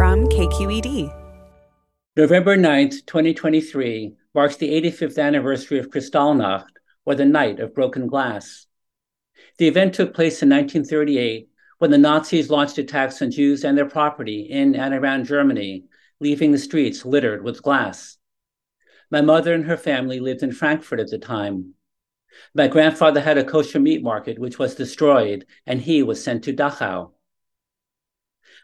From KQED. November 9th, 2023 marks the 85th anniversary of Kristallnacht, or the Night of Broken Glass. The event took place in 1938 when the Nazis launched attacks on Jews and their property in and around Germany, leaving the streets littered with glass. My mother and her family lived in Frankfurt at the time. My grandfather had a kosher meat market, which was destroyed, and he was sent to Dachau.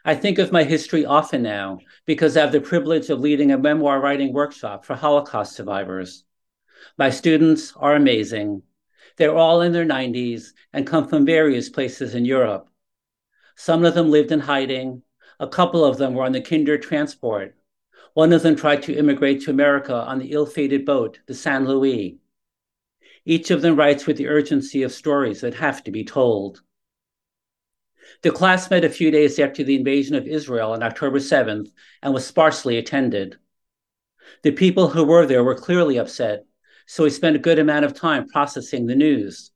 I think of my history often now because I have the privilege of leading a memoir writing workshop for Holocaust survivors. My students are amazing. They're all in their 90s and come from various places in Europe. Some of them lived in hiding. A couple of them were on the Kindertransport. One of them tried to immigrate to America on the ill fated boat, the St. Louis. Each of them writes with the urgency of stories that have to be told. The class met a few days after the invasion of Israel on October 7th and was sparsely attended. The people who were there were clearly upset, so we spent a good amount of time processing the news.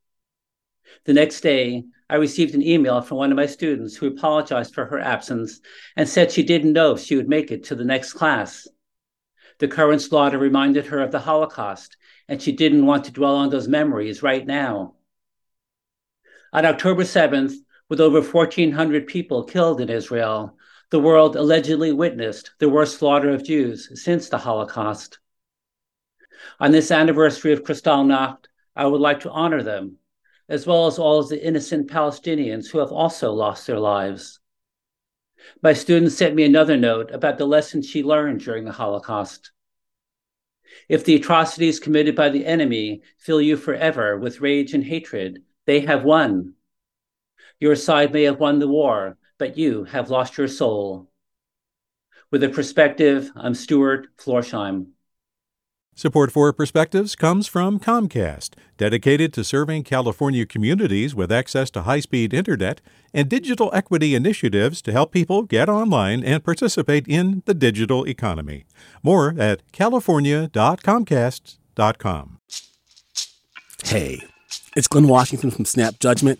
The next day, I received an email from one of my students who apologized for her absence and said she didn't know if she would make it to the next class. The current slaughter reminded her of the Holocaust, and she didn't want to dwell on those memories right now. On October 7th, with over 1,400 people killed in Israel, the world allegedly witnessed the worst slaughter of Jews since the Holocaust. On this anniversary of Kristallnacht, I would like to honor them as well as all of the innocent Palestinians who have also lost their lives. My student sent me another note about the lessons she learned during the Holocaust. If the atrocities committed by the enemy fill you forever with rage and hatred, they have won. Your side may have won the war, but you have lost your soul. With a perspective, I'm Stewart Florsheim. Support for Perspectives comes from Comcast, dedicated to serving California communities with access to high speed internet and digital equity initiatives to help people get online and participate in the digital economy. More at california.comcast.com. Hey, it's Glynn Washington from Snap Judgment.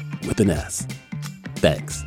with an S. Thanks.